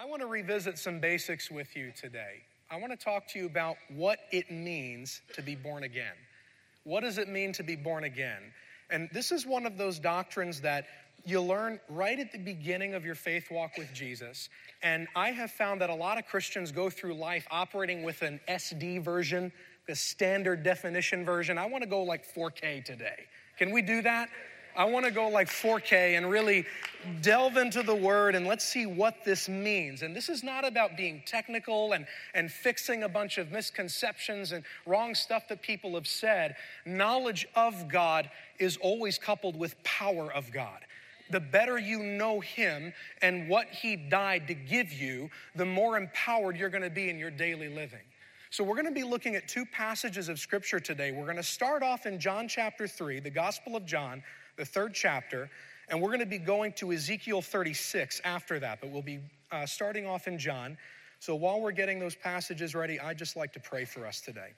I want to revisit some basics with you today. I want to talk to you about what it means to be born again. What does it mean to be born again? And this is one of those doctrines that you learn right at the beginning of your faith walk with Jesus. And I have found that a lot of Christians go through life operating with an SD version, the standard definition version. I want to go like 4K today. Can we do that? I want to go like 4K and really delve into the word and let's see what this means. And this is not about being technical and, and fixing a bunch of misconceptions and wrong stuff that people have said. Knowledge of God is always coupled with power of God the better you know Him and what He died to give you, the more empowered you're gonna be in your daily living. So, we're gonna be looking at two passages of Scripture today. We're gonna start off in John chapter 3, the Gospel of John, the third chapter, and we're going to be going to Ezekiel 36 after that, but we'll be uh, starting off in John. So while we're getting those passages ready, I'd just like to pray for us today.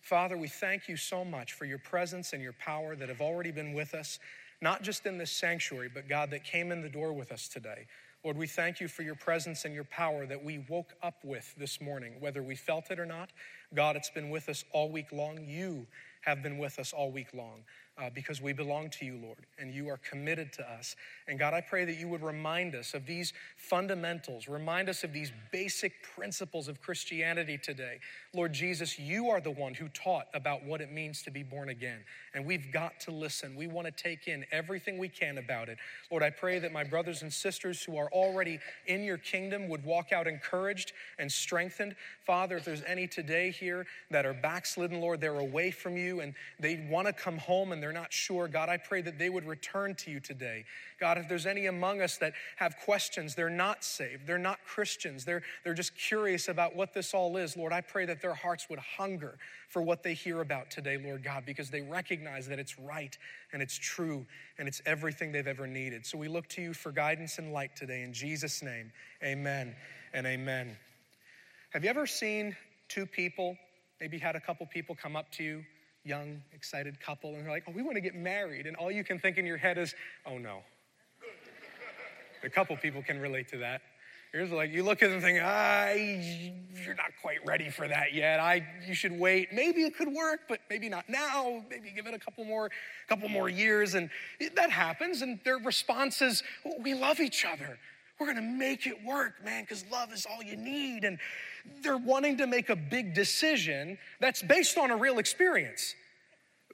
Father, we thank you so much for your presence and your power that have already been with us, not just in this sanctuary, but God, that came in the door with us today. Lord, we thank you for your presence and your power that we woke up with this morning, whether we felt it or not. God, it's been with us all week long. You have been with us all week long uh, because we belong to you, Lord, and you are committed to us. And God, I pray that you would remind us of these fundamentals, remind us of these basic principles of Christianity today. Lord Jesus, you are the one who taught about what it means to be born again. And we've got to listen. We want to take in everything we can about it. Lord, I pray that my brothers and sisters who are already in your kingdom would walk out encouraged and strengthened. Father, if there's any today here that are backslidden, Lord, they're away from you and they want to come home and they're not sure, God, I pray that they would return to you today. God, if there's any among us that have questions, they're not saved, they're not Christians, they're, they're just curious about what this all is, Lord, I pray that their hearts would hunger for what they hear about today, Lord God, because they recognize that it's right and it's true and it's everything they've ever needed. So we look to you for guidance and light today. In Jesus' name, amen and amen. Have you ever seen two people, maybe had a couple people come up to you young, excited couple, and they're like, oh, we want to get married. And all you can think in your head is, oh no. a couple people can relate to that. Here's like you look at them and think, you're not quite ready for that yet. I, you should wait. Maybe it could work, but maybe not now. Maybe give it a couple more, couple more years, and that happens. And their response is, we love each other. We're gonna make it work, man, because love is all you need. And they're wanting to make a big decision that's based on a real experience,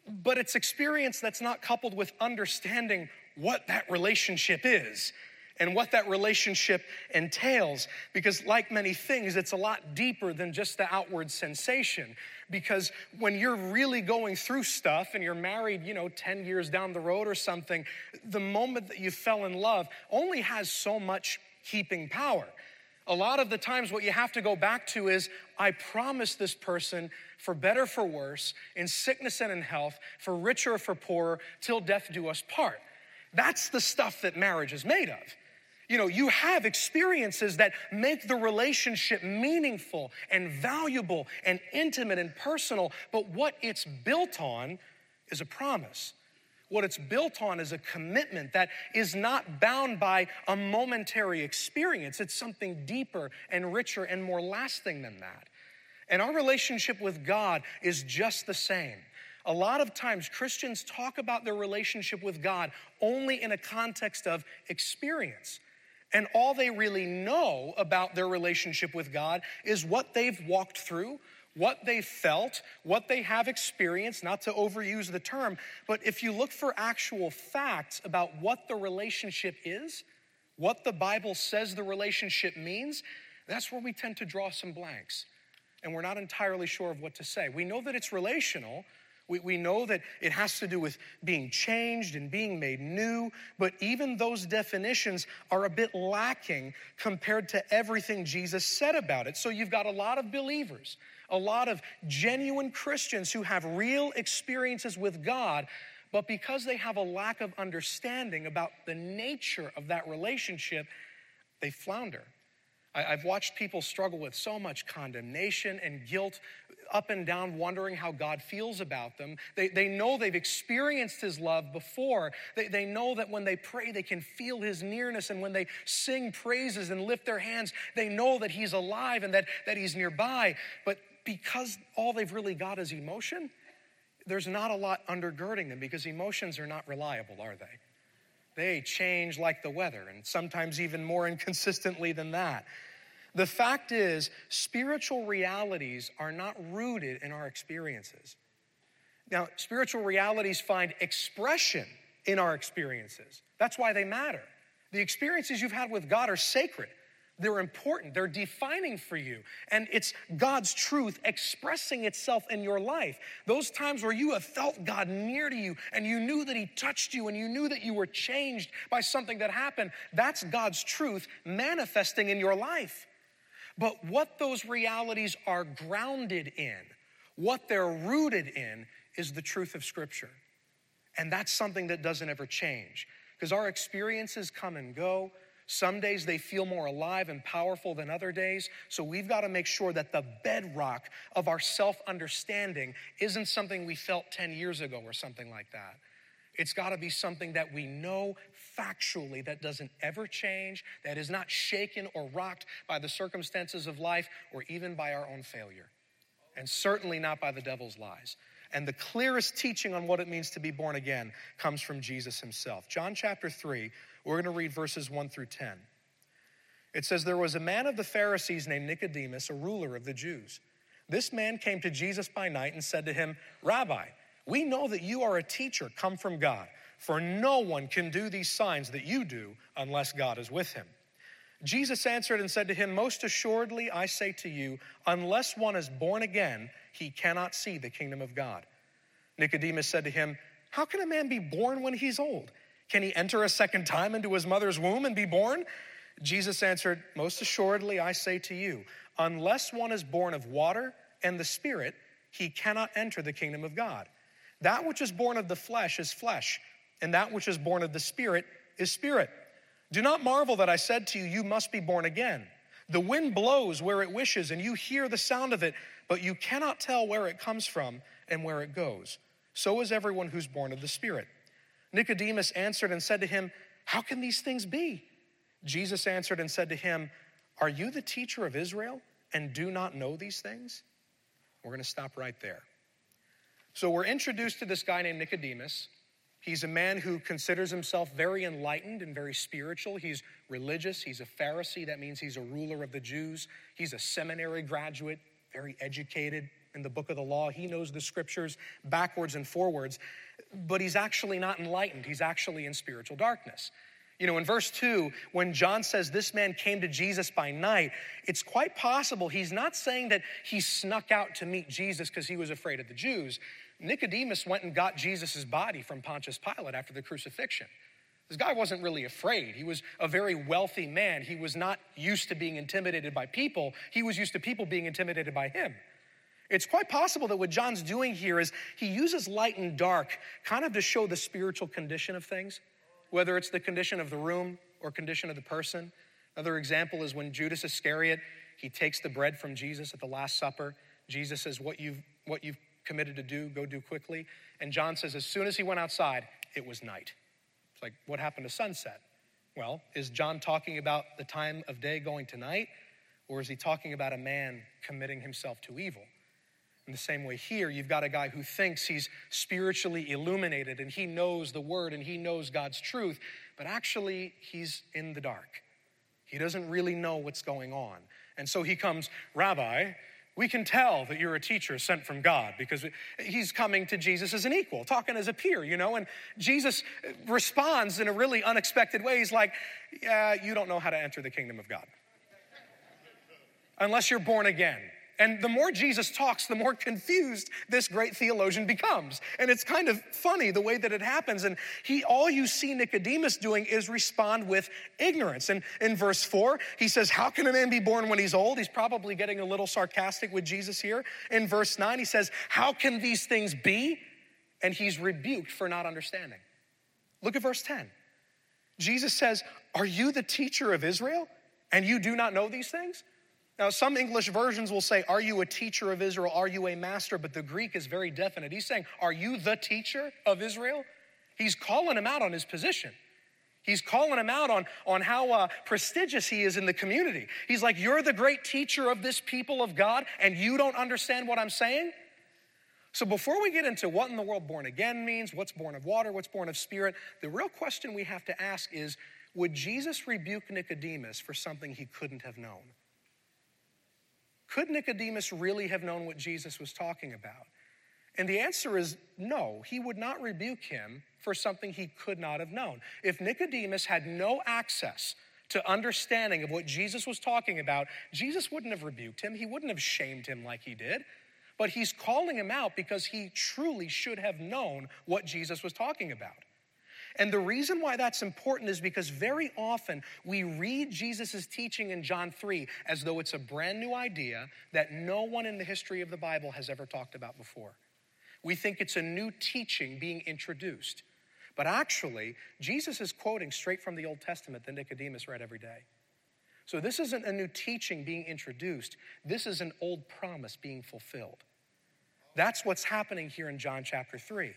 but it's experience that's not coupled with understanding what that relationship is and what that relationship entails. Because, like many things, it's a lot deeper than just the outward sensation. Because when you're really going through stuff and you're married, you know, 10 years down the road or something, the moment that you fell in love only has so much keeping power. A lot of the times, what you have to go back to is I promised this person for better, for worse, in sickness and in health, for richer or for poorer, till death do us part. That's the stuff that marriage is made of. You know, you have experiences that make the relationship meaningful and valuable and intimate and personal, but what it's built on is a promise. What it's built on is a commitment that is not bound by a momentary experience. It's something deeper and richer and more lasting than that. And our relationship with God is just the same. A lot of times, Christians talk about their relationship with God only in a context of experience. And all they really know about their relationship with God is what they've walked through, what they felt, what they have experienced, not to overuse the term, but if you look for actual facts about what the relationship is, what the Bible says the relationship means, that's where we tend to draw some blanks. And we're not entirely sure of what to say. We know that it's relational. We, we know that it has to do with being changed and being made new, but even those definitions are a bit lacking compared to everything Jesus said about it. So you've got a lot of believers a lot of genuine Christians who have real experiences with God, but because they have a lack of understanding about the nature of that relationship, they flounder. I've watched people struggle with so much condemnation and guilt, up and down, wondering how God feels about them. They, they know they've experienced His love before. They, they know that when they pray, they can feel His nearness. And when they sing praises and lift their hands, they know that He's alive and that, that He's nearby. But because all they've really got is emotion, there's not a lot undergirding them because emotions are not reliable, are they? They change like the weather, and sometimes even more inconsistently than that. The fact is, spiritual realities are not rooted in our experiences. Now, spiritual realities find expression in our experiences. That's why they matter. The experiences you've had with God are sacred. They're important, they're defining for you. And it's God's truth expressing itself in your life. Those times where you have felt God near to you and you knew that He touched you and you knew that you were changed by something that happened, that's God's truth manifesting in your life. But what those realities are grounded in, what they're rooted in, is the truth of Scripture. And that's something that doesn't ever change because our experiences come and go. Some days they feel more alive and powerful than other days. So we've got to make sure that the bedrock of our self understanding isn't something we felt 10 years ago or something like that. It's got to be something that we know factually that doesn't ever change, that is not shaken or rocked by the circumstances of life or even by our own failure, and certainly not by the devil's lies. And the clearest teaching on what it means to be born again comes from Jesus himself. John chapter 3, we're going to read verses 1 through 10. It says, There was a man of the Pharisees named Nicodemus, a ruler of the Jews. This man came to Jesus by night and said to him, Rabbi, we know that you are a teacher come from God, for no one can do these signs that you do unless God is with him. Jesus answered and said to him, Most assuredly, I say to you, unless one is born again, he cannot see the kingdom of God. Nicodemus said to him, How can a man be born when he's old? Can he enter a second time into his mother's womb and be born? Jesus answered, Most assuredly, I say to you, unless one is born of water and the Spirit, he cannot enter the kingdom of God. That which is born of the flesh is flesh, and that which is born of the Spirit is spirit. Do not marvel that I said to you, You must be born again. The wind blows where it wishes, and you hear the sound of it, but you cannot tell where it comes from and where it goes. So is everyone who's born of the Spirit. Nicodemus answered and said to him, How can these things be? Jesus answered and said to him, Are you the teacher of Israel and do not know these things? We're going to stop right there. So we're introduced to this guy named Nicodemus. He's a man who considers himself very enlightened and very spiritual. He's religious. He's a Pharisee. That means he's a ruler of the Jews. He's a seminary graduate, very educated in the book of the law. He knows the scriptures backwards and forwards but he's actually not enlightened. He's actually in spiritual darkness. You know, in verse 2, when John says this man came to Jesus by night, it's quite possible he's not saying that he snuck out to meet Jesus because he was afraid of the Jews. Nicodemus went and got Jesus' body from Pontius Pilate after the crucifixion. This guy wasn't really afraid. He was a very wealthy man. He was not used to being intimidated by people, he was used to people being intimidated by him. It's quite possible that what John's doing here is he uses light and dark kind of to show the spiritual condition of things, whether it's the condition of the room or condition of the person. Another example is when Judas Iscariot, he takes the bread from Jesus at the Last Supper. Jesus says, What you've, what you've committed to do, go do quickly. And John says, As soon as he went outside, it was night. It's like, What happened to sunset? Well, is John talking about the time of day going to night? Or is he talking about a man committing himself to evil? In the same way, here, you've got a guy who thinks he's spiritually illuminated and he knows the word and he knows God's truth, but actually, he's in the dark. He doesn't really know what's going on. And so he comes, Rabbi, we can tell that you're a teacher sent from God because he's coming to Jesus as an equal, talking as a peer, you know? And Jesus responds in a really unexpected way. He's like, Yeah, you don't know how to enter the kingdom of God unless you're born again. And the more Jesus talks, the more confused this great theologian becomes. And it's kind of funny the way that it happens. And he, all you see Nicodemus doing is respond with ignorance. And in verse four, he says, How can a man be born when he's old? He's probably getting a little sarcastic with Jesus here. In verse nine, he says, How can these things be? And he's rebuked for not understanding. Look at verse 10. Jesus says, Are you the teacher of Israel and you do not know these things? Now, some English versions will say, Are you a teacher of Israel? Are you a master? But the Greek is very definite. He's saying, Are you the teacher of Israel? He's calling him out on his position. He's calling him out on, on how uh, prestigious he is in the community. He's like, You're the great teacher of this people of God, and you don't understand what I'm saying? So, before we get into what in the world born again means, what's born of water, what's born of spirit, the real question we have to ask is Would Jesus rebuke Nicodemus for something he couldn't have known? Could Nicodemus really have known what Jesus was talking about? And the answer is no, he would not rebuke him for something he could not have known. If Nicodemus had no access to understanding of what Jesus was talking about, Jesus wouldn't have rebuked him, he wouldn't have shamed him like he did. But he's calling him out because he truly should have known what Jesus was talking about. And the reason why that's important is because very often we read Jesus' teaching in John 3 as though it's a brand new idea that no one in the history of the Bible has ever talked about before. We think it's a new teaching being introduced. But actually, Jesus is quoting straight from the Old Testament that Nicodemus read every day. So this isn't a new teaching being introduced, this is an old promise being fulfilled. That's what's happening here in John chapter 3.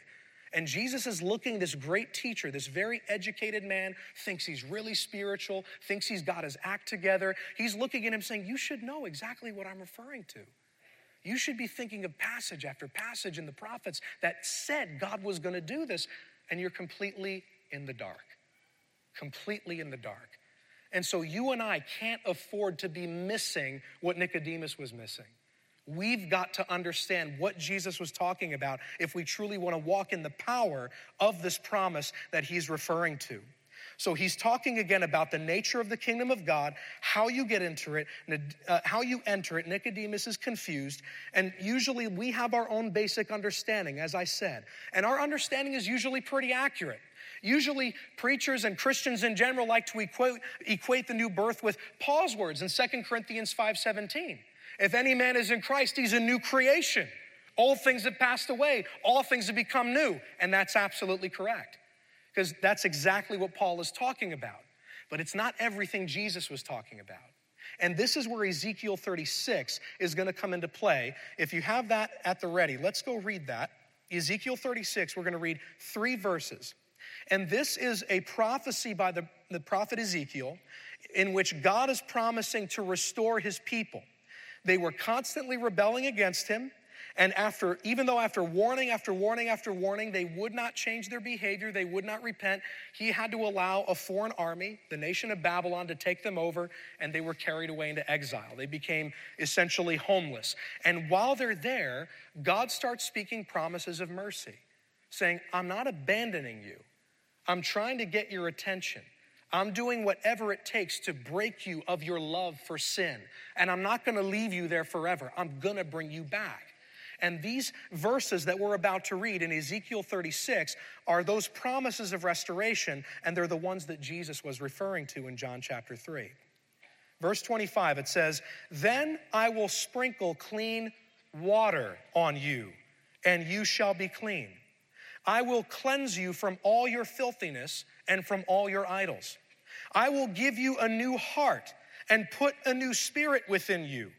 And Jesus is looking, this great teacher, this very educated man, thinks he's really spiritual, thinks he's got his act together. He's looking at him saying, You should know exactly what I'm referring to. You should be thinking of passage after passage in the prophets that said God was going to do this, and you're completely in the dark. Completely in the dark. And so you and I can't afford to be missing what Nicodemus was missing. We've got to understand what Jesus was talking about if we truly want to walk in the power of this promise that he's referring to. So he's talking again about the nature of the kingdom of God, how you get into it, uh, how you enter it. Nicodemus is confused, and usually we have our own basic understanding, as I said, and our understanding is usually pretty accurate. Usually, preachers and Christians in general like to equate, equate the new birth with Paul's words in 2 Corinthians 5:17. If any man is in Christ, he's a new creation. Old things have passed away, all things have become new. And that's absolutely correct, because that's exactly what Paul is talking about. But it's not everything Jesus was talking about. And this is where Ezekiel 36 is going to come into play. If you have that at the ready, let's go read that. Ezekiel 36, we're going to read three verses. And this is a prophecy by the, the prophet Ezekiel in which God is promising to restore his people. They were constantly rebelling against him. And after, even though after warning after warning after warning, they would not change their behavior, they would not repent, he had to allow a foreign army, the nation of Babylon, to take them over, and they were carried away into exile. They became essentially homeless. And while they're there, God starts speaking promises of mercy, saying, I'm not abandoning you, I'm trying to get your attention. I'm doing whatever it takes to break you of your love for sin. And I'm not gonna leave you there forever. I'm gonna bring you back. And these verses that we're about to read in Ezekiel 36 are those promises of restoration, and they're the ones that Jesus was referring to in John chapter 3. Verse 25, it says, Then I will sprinkle clean water on you, and you shall be clean. I will cleanse you from all your filthiness and from all your idols. I will give you a new heart and put a new spirit within you.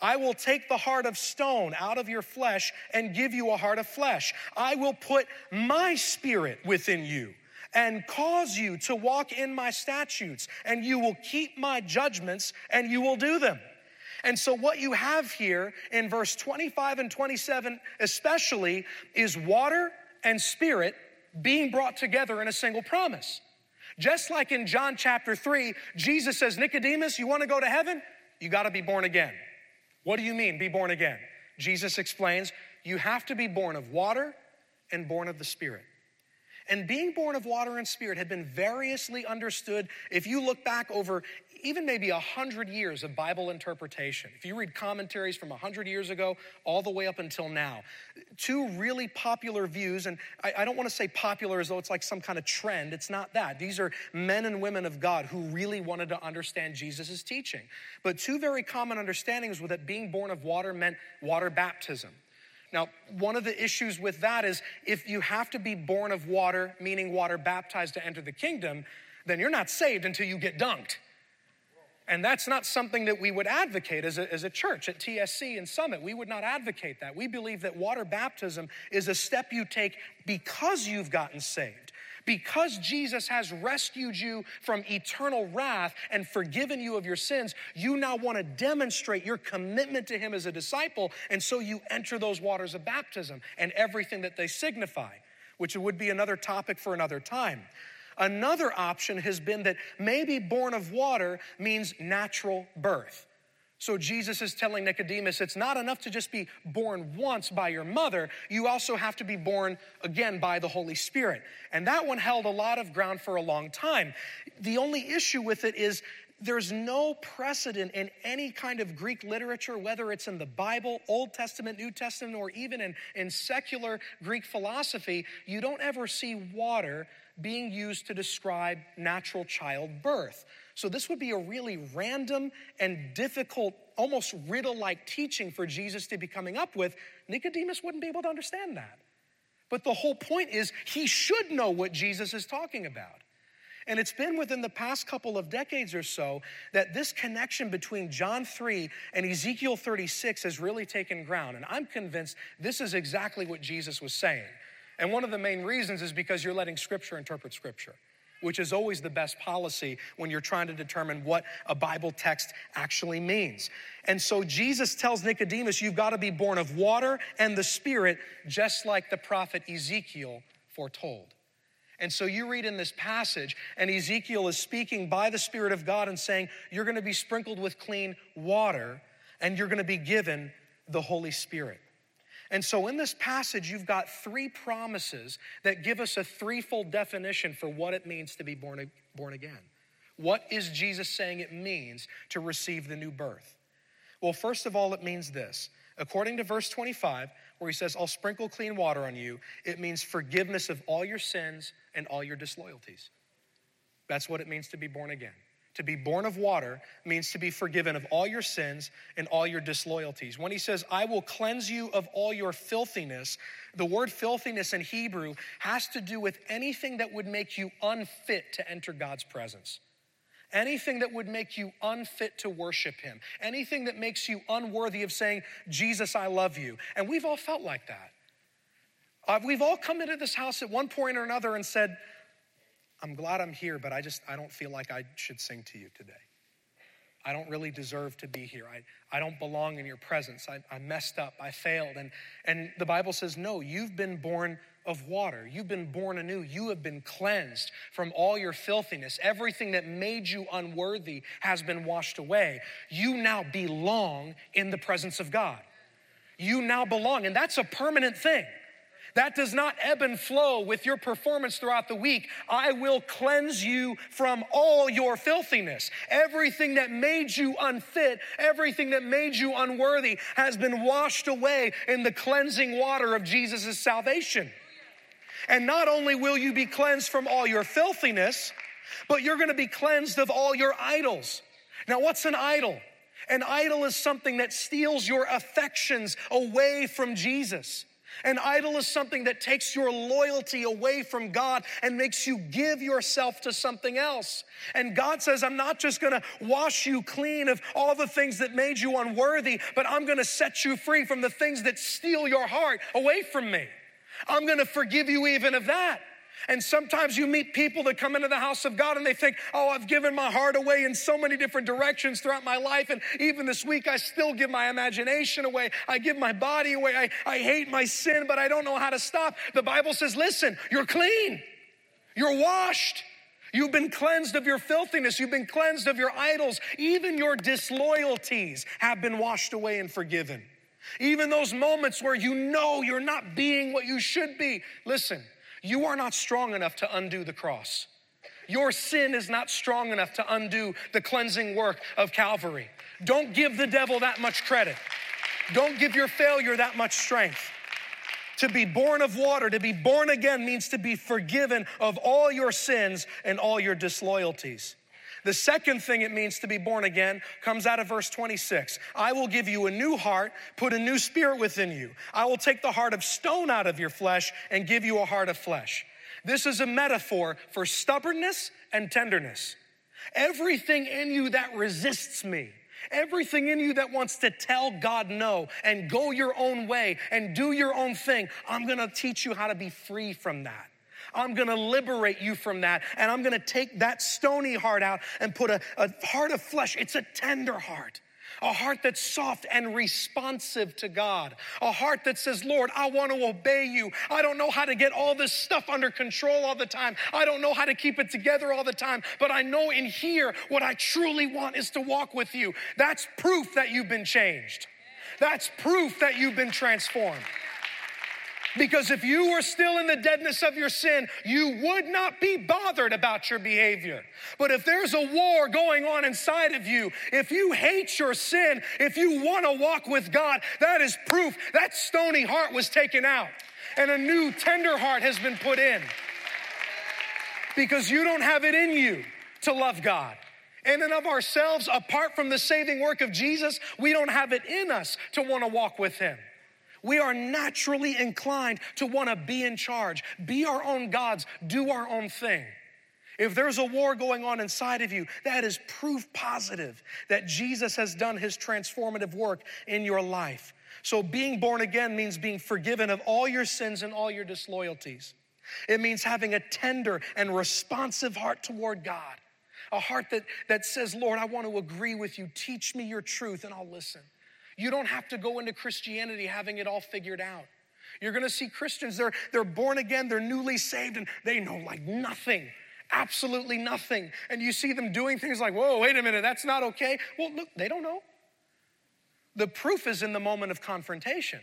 I will take the heart of stone out of your flesh and give you a heart of flesh. I will put my spirit within you and cause you to walk in my statutes, and you will keep my judgments and you will do them. And so, what you have here in verse 25 and 27, especially, is water and spirit being brought together in a single promise. Just like in John chapter 3, Jesus says, Nicodemus, you want to go to heaven? You got to be born again. What do you mean, be born again? Jesus explains, you have to be born of water and born of the Spirit. And being born of water and spirit had been variously understood. If you look back over even maybe a hundred years of Bible interpretation. If you read commentaries from a hundred years ago all the way up until now, two really popular views, and I, I don't want to say popular as though it's like some kind of trend. It's not that. These are men and women of God who really wanted to understand Jesus' teaching. But two very common understandings were that being born of water meant water baptism. Now, one of the issues with that is if you have to be born of water, meaning water baptized to enter the kingdom, then you're not saved until you get dunked. And that's not something that we would advocate as a, as a church at TSC and Summit. We would not advocate that. We believe that water baptism is a step you take because you've gotten saved. Because Jesus has rescued you from eternal wrath and forgiven you of your sins, you now want to demonstrate your commitment to Him as a disciple. And so you enter those waters of baptism and everything that they signify, which would be another topic for another time. Another option has been that maybe born of water means natural birth. So Jesus is telling Nicodemus it's not enough to just be born once by your mother, you also have to be born again by the Holy Spirit. And that one held a lot of ground for a long time. The only issue with it is there's no precedent in any kind of Greek literature, whether it's in the Bible, Old Testament, New Testament, or even in, in secular Greek philosophy, you don't ever see water being used to describe natural childbirth. So, this would be a really random and difficult, almost riddle like teaching for Jesus to be coming up with. Nicodemus wouldn't be able to understand that. But the whole point is, he should know what Jesus is talking about. And it's been within the past couple of decades or so that this connection between John 3 and Ezekiel 36 has really taken ground. And I'm convinced this is exactly what Jesus was saying. And one of the main reasons is because you're letting Scripture interpret Scripture which is always the best policy when you're trying to determine what a Bible text actually means. And so Jesus tells Nicodemus, You've got to be born of water and the Spirit, just like the prophet Ezekiel foretold. And so you read in this passage, and Ezekiel is speaking by the Spirit of God and saying, You're going to be sprinkled with clean water, and you're going to be given the Holy Spirit. And so in this passage, you've got three promises that give us a threefold definition for what it means to be born, born again. What is Jesus saying it means to receive the new birth? Well, first of all, it means this. According to verse 25, where he says, I'll sprinkle clean water on you, it means forgiveness of all your sins and all your disloyalties. That's what it means to be born again. To be born of water means to be forgiven of all your sins and all your disloyalties. When he says, I will cleanse you of all your filthiness, the word filthiness in Hebrew has to do with anything that would make you unfit to enter God's presence. Anything that would make you unfit to worship Him. Anything that makes you unworthy of saying, Jesus, I love you. And we've all felt like that. Uh, we've all come into this house at one point or another and said, I'm glad I'm here, but I just, I don't feel like I should sing to you today. I don't really deserve to be here. I, I don't belong in your presence. I, I messed up. I failed. And, and the Bible says, no, you've been born of water. You've been born anew. You have been cleansed from all your filthiness. Everything that made you unworthy has been washed away. You now belong in the presence of God. You now belong, and that's a permanent thing. That does not ebb and flow with your performance throughout the week. I will cleanse you from all your filthiness. Everything that made you unfit, everything that made you unworthy has been washed away in the cleansing water of Jesus' salvation. And not only will you be cleansed from all your filthiness, but you're gonna be cleansed of all your idols. Now, what's an idol? An idol is something that steals your affections away from Jesus. An idol is something that takes your loyalty away from God and makes you give yourself to something else. And God says, I'm not just gonna wash you clean of all the things that made you unworthy, but I'm gonna set you free from the things that steal your heart away from me. I'm gonna forgive you even of that. And sometimes you meet people that come into the house of God and they think, oh, I've given my heart away in so many different directions throughout my life. And even this week, I still give my imagination away. I give my body away. I, I hate my sin, but I don't know how to stop. The Bible says, listen, you're clean, you're washed. You've been cleansed of your filthiness. You've been cleansed of your idols. Even your disloyalties have been washed away and forgiven. Even those moments where you know you're not being what you should be. Listen, you are not strong enough to undo the cross. Your sin is not strong enough to undo the cleansing work of Calvary. Don't give the devil that much credit. Don't give your failure that much strength. To be born of water, to be born again means to be forgiven of all your sins and all your disloyalties. The second thing it means to be born again comes out of verse 26. I will give you a new heart, put a new spirit within you. I will take the heart of stone out of your flesh and give you a heart of flesh. This is a metaphor for stubbornness and tenderness. Everything in you that resists me, everything in you that wants to tell God no and go your own way and do your own thing, I'm gonna teach you how to be free from that. I'm gonna liberate you from that. And I'm gonna take that stony heart out and put a, a heart of flesh. It's a tender heart a heart that's soft and responsive to God, a heart that says, Lord, I want to obey you. I don't know how to get all this stuff under control all the time. I don't know how to keep it together all the time, but I know in here what I truly want is to walk with you. That's proof that you've been changed. That's proof that you've been transformed. Because if you were still in the deadness of your sin, you would not be bothered about your behavior. But if there's a war going on inside of you, if you hate your sin, if you want to walk with God, that is proof that stony heart was taken out and a new tender heart has been put in. Because you don't have it in you to love God. In and of ourselves, apart from the saving work of Jesus, we don't have it in us to want to walk with Him we are naturally inclined to want to be in charge, be our own gods, do our own thing. If there's a war going on inside of you, that is proof positive that Jesus has done his transformative work in your life. So, being born again means being forgiven of all your sins and all your disloyalties. It means having a tender and responsive heart toward God, a heart that, that says, Lord, I want to agree with you. Teach me your truth, and I'll listen. You don't have to go into Christianity having it all figured out. You're gonna see Christians, they're, they're born again, they're newly saved, and they know like nothing, absolutely nothing. And you see them doing things like, whoa, wait a minute, that's not okay. Well, look, they don't know. The proof is in the moment of confrontation.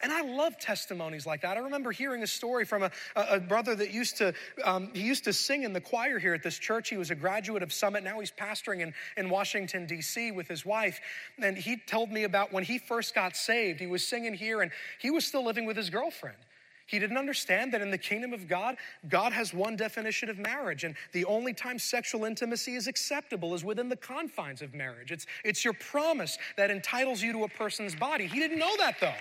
And I love testimonies like that. I remember hearing a story from a, a brother that used to, um, he used to sing in the choir here at this church. He was a graduate of Summit. Now he's pastoring in, in Washington, D.C. with his wife. And he told me about when he first got saved, he was singing here and he was still living with his girlfriend. He didn't understand that in the kingdom of God, God has one definition of marriage, and the only time sexual intimacy is acceptable is within the confines of marriage. It's, it's your promise that entitles you to a person's body. He didn't know that though.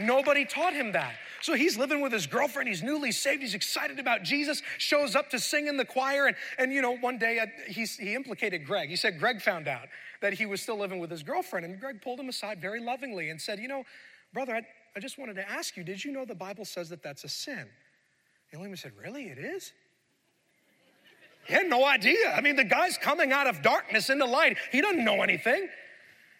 Nobody taught him that. So he's living with his girlfriend. He's newly saved. He's excited about Jesus. Shows up to sing in the choir. And, and you know, one day uh, he, he implicated Greg. He said Greg found out that he was still living with his girlfriend. And Greg pulled him aside very lovingly and said, You know, brother, I, I just wanted to ask you, did you know the Bible says that that's a sin? And Lehman said, Really? It is? He had no idea. I mean, the guy's coming out of darkness into light. He doesn't know anything.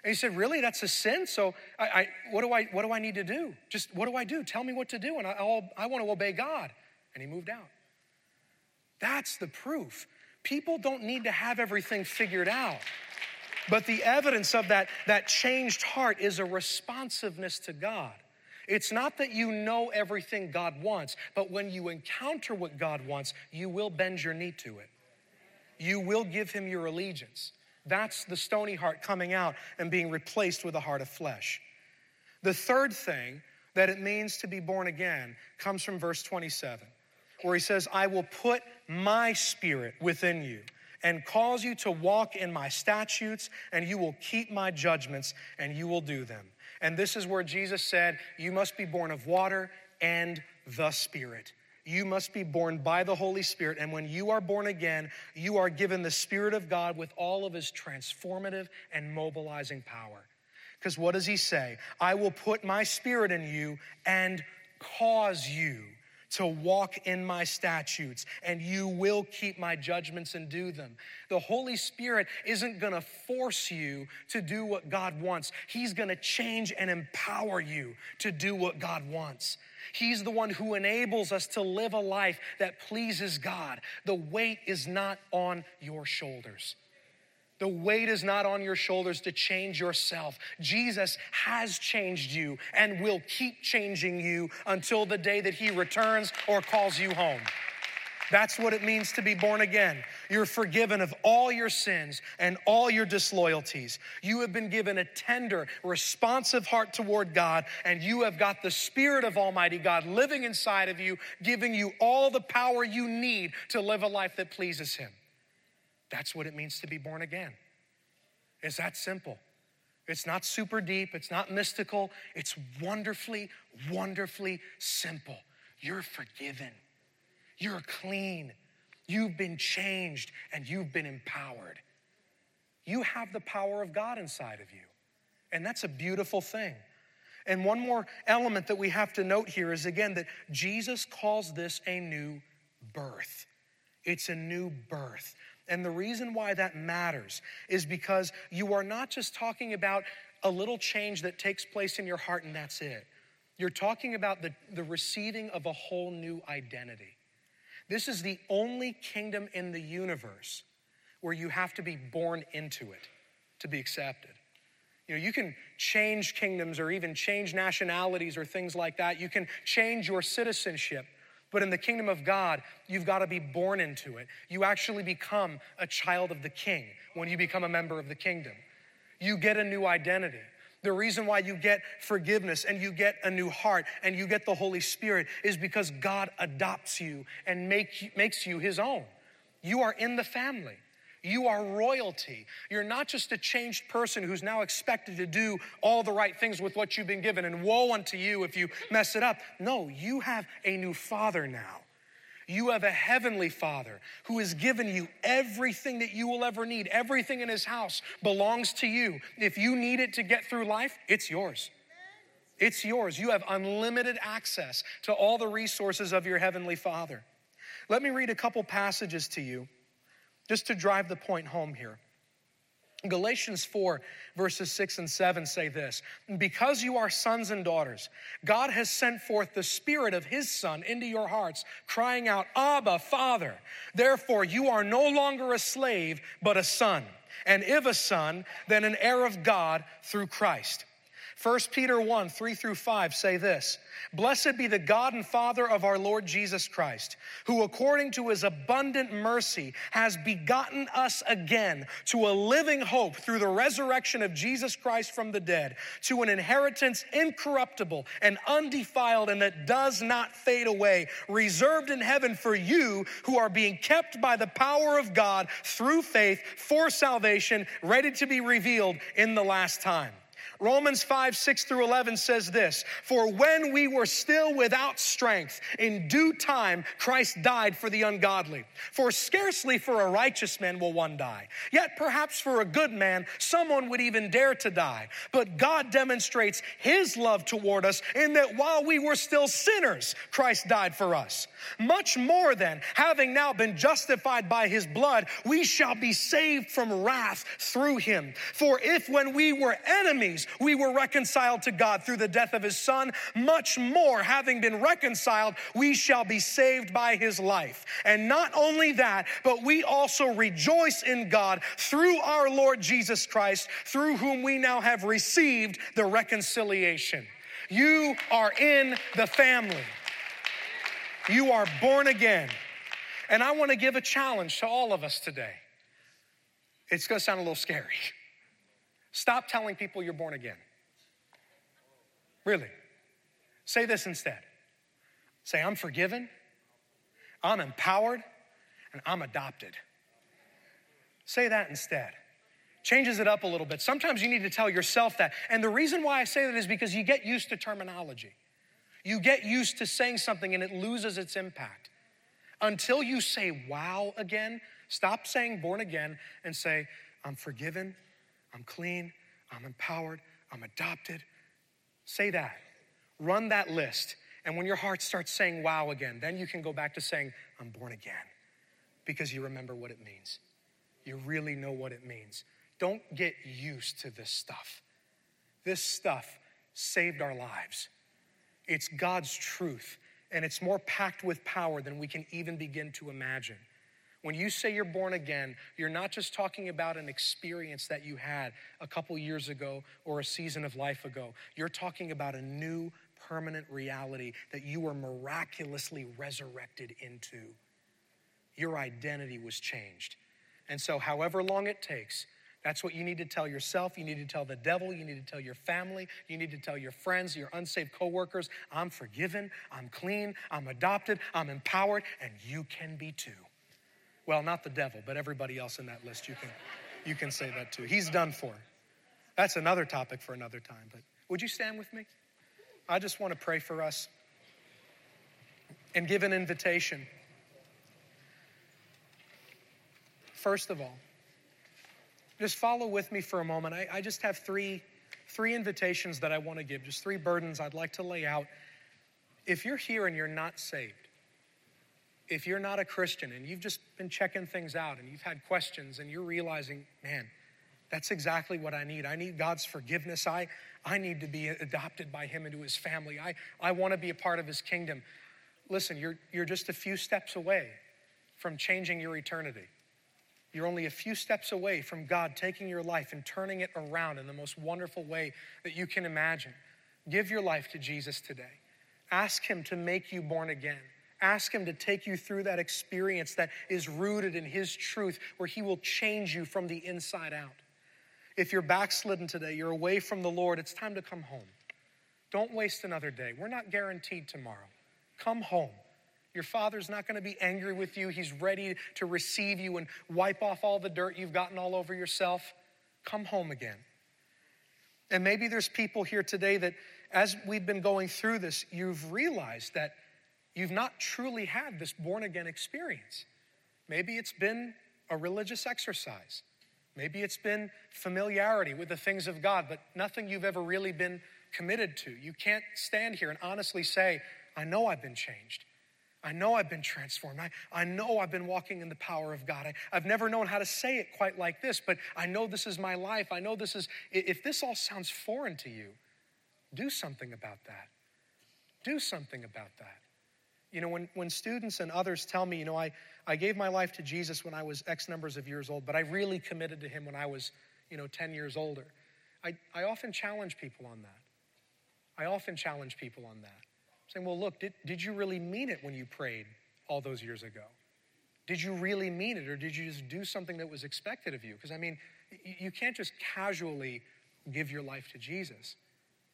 And he said, Really? That's a sin? So I, I, what, do I, what do I need to do? Just what do I do? Tell me what to do, and I, I'll, I want to obey God. And he moved out. That's the proof. People don't need to have everything figured out. But the evidence of that, that changed heart is a responsiveness to God. It's not that you know everything God wants, but when you encounter what God wants, you will bend your knee to it. You will give him your allegiance. That's the stony heart coming out and being replaced with a heart of flesh. The third thing that it means to be born again comes from verse 27, where he says, I will put my spirit within you and cause you to walk in my statutes, and you will keep my judgments, and you will do them. And this is where Jesus said, You must be born of water and the Spirit. You must be born by the Holy Spirit. And when you are born again, you are given the Spirit of God with all of his transformative and mobilizing power. Because what does he say? I will put my spirit in you and cause you to walk in my statutes, and you will keep my judgments and do them. The Holy Spirit isn't gonna force you to do what God wants, He's gonna change and empower you to do what God wants. He's the one who enables us to live a life that pleases God. The weight is not on your shoulders. The weight is not on your shoulders to change yourself. Jesus has changed you and will keep changing you until the day that he returns or calls you home. That's what it means to be born again. You're forgiven of all your sins and all your disloyalties. You have been given a tender, responsive heart toward God, and you have got the Spirit of Almighty God living inside of you, giving you all the power you need to live a life that pleases Him. That's what it means to be born again. It's that simple. It's not super deep, it's not mystical, it's wonderfully, wonderfully simple. You're forgiven. You're clean. You've been changed and you've been empowered. You have the power of God inside of you. And that's a beautiful thing. And one more element that we have to note here is again that Jesus calls this a new birth. It's a new birth. And the reason why that matters is because you are not just talking about a little change that takes place in your heart and that's it. You're talking about the, the receiving of a whole new identity. This is the only kingdom in the universe where you have to be born into it to be accepted. You know, you can change kingdoms or even change nationalities or things like that. You can change your citizenship. But in the kingdom of God, you've got to be born into it. You actually become a child of the king when you become a member of the kingdom. You get a new identity. The reason why you get forgiveness and you get a new heart and you get the Holy Spirit is because God adopts you and make, makes you his own. You are in the family. You are royalty. You're not just a changed person who's now expected to do all the right things with what you've been given, and woe unto you if you mess it up. No, you have a new father now. You have a heavenly father who has given you everything that you will ever need. Everything in his house belongs to you. If you need it to get through life, it's yours. It's yours. You have unlimited access to all the resources of your heavenly father. Let me read a couple passages to you just to drive the point home here. Galatians 4, verses 6 and 7 say this Because you are sons and daughters, God has sent forth the Spirit of His Son into your hearts, crying out, Abba, Father. Therefore, you are no longer a slave, but a son. And if a son, then an heir of God through Christ. 1 Peter 1 3 through 5 say this Blessed be the God and Father of our Lord Jesus Christ, who according to his abundant mercy has begotten us again to a living hope through the resurrection of Jesus Christ from the dead, to an inheritance incorruptible and undefiled and that does not fade away, reserved in heaven for you who are being kept by the power of God through faith for salvation, ready to be revealed in the last time. Romans 5, 6 through 11 says this For when we were still without strength, in due time Christ died for the ungodly. For scarcely for a righteous man will one die, yet perhaps for a good man someone would even dare to die. But God demonstrates his love toward us in that while we were still sinners, Christ died for us. Much more than having now been justified by his blood, we shall be saved from wrath through him. For if when we were enemies, we were reconciled to God through the death of his son, much more, having been reconciled, we shall be saved by his life. And not only that, but we also rejoice in God through our Lord Jesus Christ, through whom we now have received the reconciliation. You are in the family. You are born again. And I want to give a challenge to all of us today. It's going to sound a little scary. Stop telling people you're born again. Really. Say this instead say, I'm forgiven, I'm empowered, and I'm adopted. Say that instead. Changes it up a little bit. Sometimes you need to tell yourself that. And the reason why I say that is because you get used to terminology. You get used to saying something and it loses its impact. Until you say wow again, stop saying born again and say, I'm forgiven, I'm clean, I'm empowered, I'm adopted. Say that. Run that list. And when your heart starts saying wow again, then you can go back to saying, I'm born again because you remember what it means. You really know what it means. Don't get used to this stuff. This stuff saved our lives. It's God's truth, and it's more packed with power than we can even begin to imagine. When you say you're born again, you're not just talking about an experience that you had a couple years ago or a season of life ago. You're talking about a new permanent reality that you were miraculously resurrected into. Your identity was changed. And so, however long it takes, that's what you need to tell yourself. You need to tell the devil. You need to tell your family. You need to tell your friends, your unsaved coworkers, I'm forgiven, I'm clean, I'm adopted, I'm empowered, and you can be too. Well, not the devil, but everybody else in that list, you can, you can say that too. He's done for. That's another topic for another time. But would you stand with me? I just want to pray for us and give an invitation. First of all, just follow with me for a moment. I, I just have three, three invitations that I want to give, just three burdens I'd like to lay out. If you're here and you're not saved, if you're not a Christian and you've just been checking things out and you've had questions and you're realizing, man, that's exactly what I need. I need God's forgiveness. I, I need to be adopted by Him into His family. I, I want to be a part of His kingdom. Listen, you're, you're just a few steps away from changing your eternity. You're only a few steps away from God taking your life and turning it around in the most wonderful way that you can imagine. Give your life to Jesus today. Ask Him to make you born again. Ask Him to take you through that experience that is rooted in His truth, where He will change you from the inside out. If you're backslidden today, you're away from the Lord, it's time to come home. Don't waste another day. We're not guaranteed tomorrow. Come home. Your father's not going to be angry with you. He's ready to receive you and wipe off all the dirt you've gotten all over yourself. Come home again. And maybe there's people here today that, as we've been going through this, you've realized that you've not truly had this born again experience. Maybe it's been a religious exercise. Maybe it's been familiarity with the things of God, but nothing you've ever really been committed to. You can't stand here and honestly say, I know I've been changed. I know I've been transformed. I, I know I've been walking in the power of God. I, I've never known how to say it quite like this, but I know this is my life. I know this is, if this all sounds foreign to you, do something about that. Do something about that. You know, when, when students and others tell me, you know, I, I gave my life to Jesus when I was X numbers of years old, but I really committed to him when I was, you know, 10 years older. I, I often challenge people on that. I often challenge people on that. Saying, well, look, did, did you really mean it when you prayed all those years ago? Did you really mean it, or did you just do something that was expected of you? Because, I mean, you can't just casually give your life to Jesus.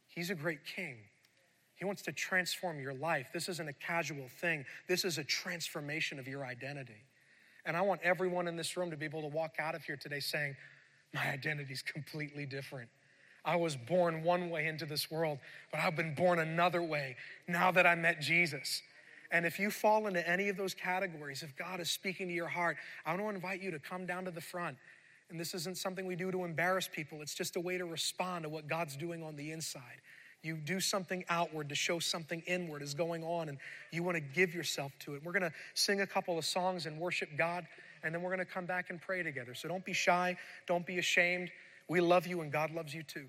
He's a great king. He wants to transform your life. This isn't a casual thing, this is a transformation of your identity. And I want everyone in this room to be able to walk out of here today saying, My identity is completely different. I was born one way into this world, but I've been born another way now that I met Jesus. And if you fall into any of those categories, if God is speaking to your heart, I want to invite you to come down to the front. And this isn't something we do to embarrass people, it's just a way to respond to what God's doing on the inside. You do something outward to show something inward is going on, and you want to give yourself to it. We're going to sing a couple of songs and worship God, and then we're going to come back and pray together. So don't be shy, don't be ashamed. We love you, and God loves you too.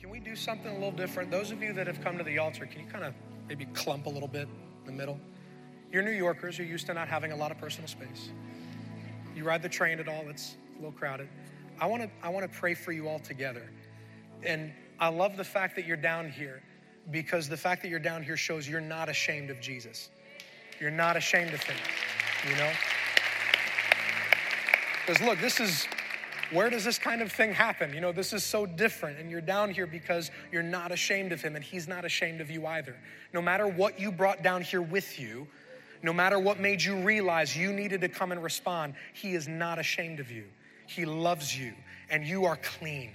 Can we do something a little different? Those of you that have come to the altar, can you kind of maybe clump a little bit in the middle? You're New Yorkers, you're used to not having a lot of personal space. You ride the train at all, it's a little crowded. I want to I want to pray for you all together. And I love the fact that you're down here because the fact that you're down here shows you're not ashamed of Jesus. You're not ashamed of him, you know? Because look, this is where does this kind of thing happen? You know, this is so different, and you're down here because you're not ashamed of him, and he's not ashamed of you either. No matter what you brought down here with you, no matter what made you realize you needed to come and respond, he is not ashamed of you. He loves you, and you are clean.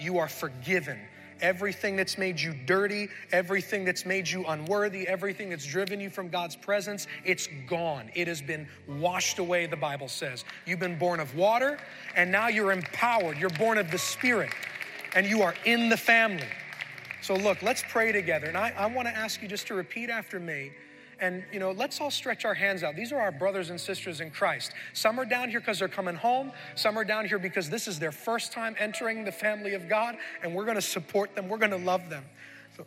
You are forgiven everything that's made you dirty, everything that's made you unworthy, everything that's driven you from God's presence, it's gone. It has been washed away, the Bible says. You've been born of water, and now you're empowered. You're born of the Spirit, and you are in the family. So, look, let's pray together. And I, I want to ask you just to repeat after me and you know let's all stretch our hands out. These are our brothers and sisters in christ. Some are down here because they're coming home. Some are down here because this is their first time entering the family of god and we're going to support them. We're going to love them. So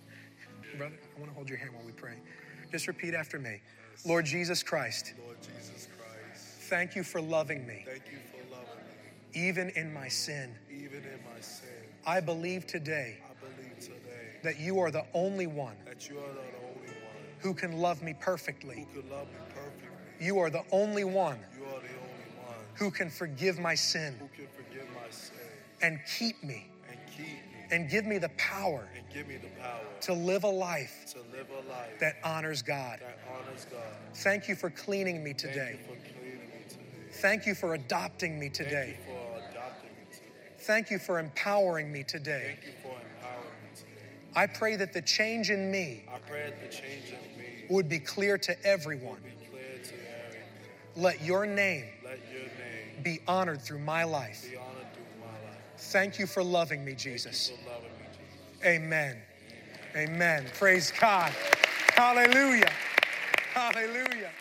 brother i want to hold your hand while we pray. Just repeat after me. Lord jesus christ. Lord jesus christ. Thank you for loving me. Thank you for loving me. Even in my sin. Even in my sin. I believe today i believe today that you are the only one that you are the who can love me perfectly. Who can love me perfectly. You are the only one. You are the only one. Who can forgive my sin. Who can forgive my sin. And keep me. And keep me. And give me the power. Me the power. To live a life. To live a life. That honors God. That honors God. Thank you for cleaning me today. Thank you for cleaning me today. Thank you for adopting me today. Thank you for adopting me today. Thank you for empowering me today. I pray that the change in me. I pray that the change in me would be clear to everyone. Clear to everyone. Let your name, Let your name be honored through my life. Be honored through my life. Thank you for loving me, Jesus. you for loving me, Jesus. Amen. Amen. Praise God. Hallelujah. Hallelujah.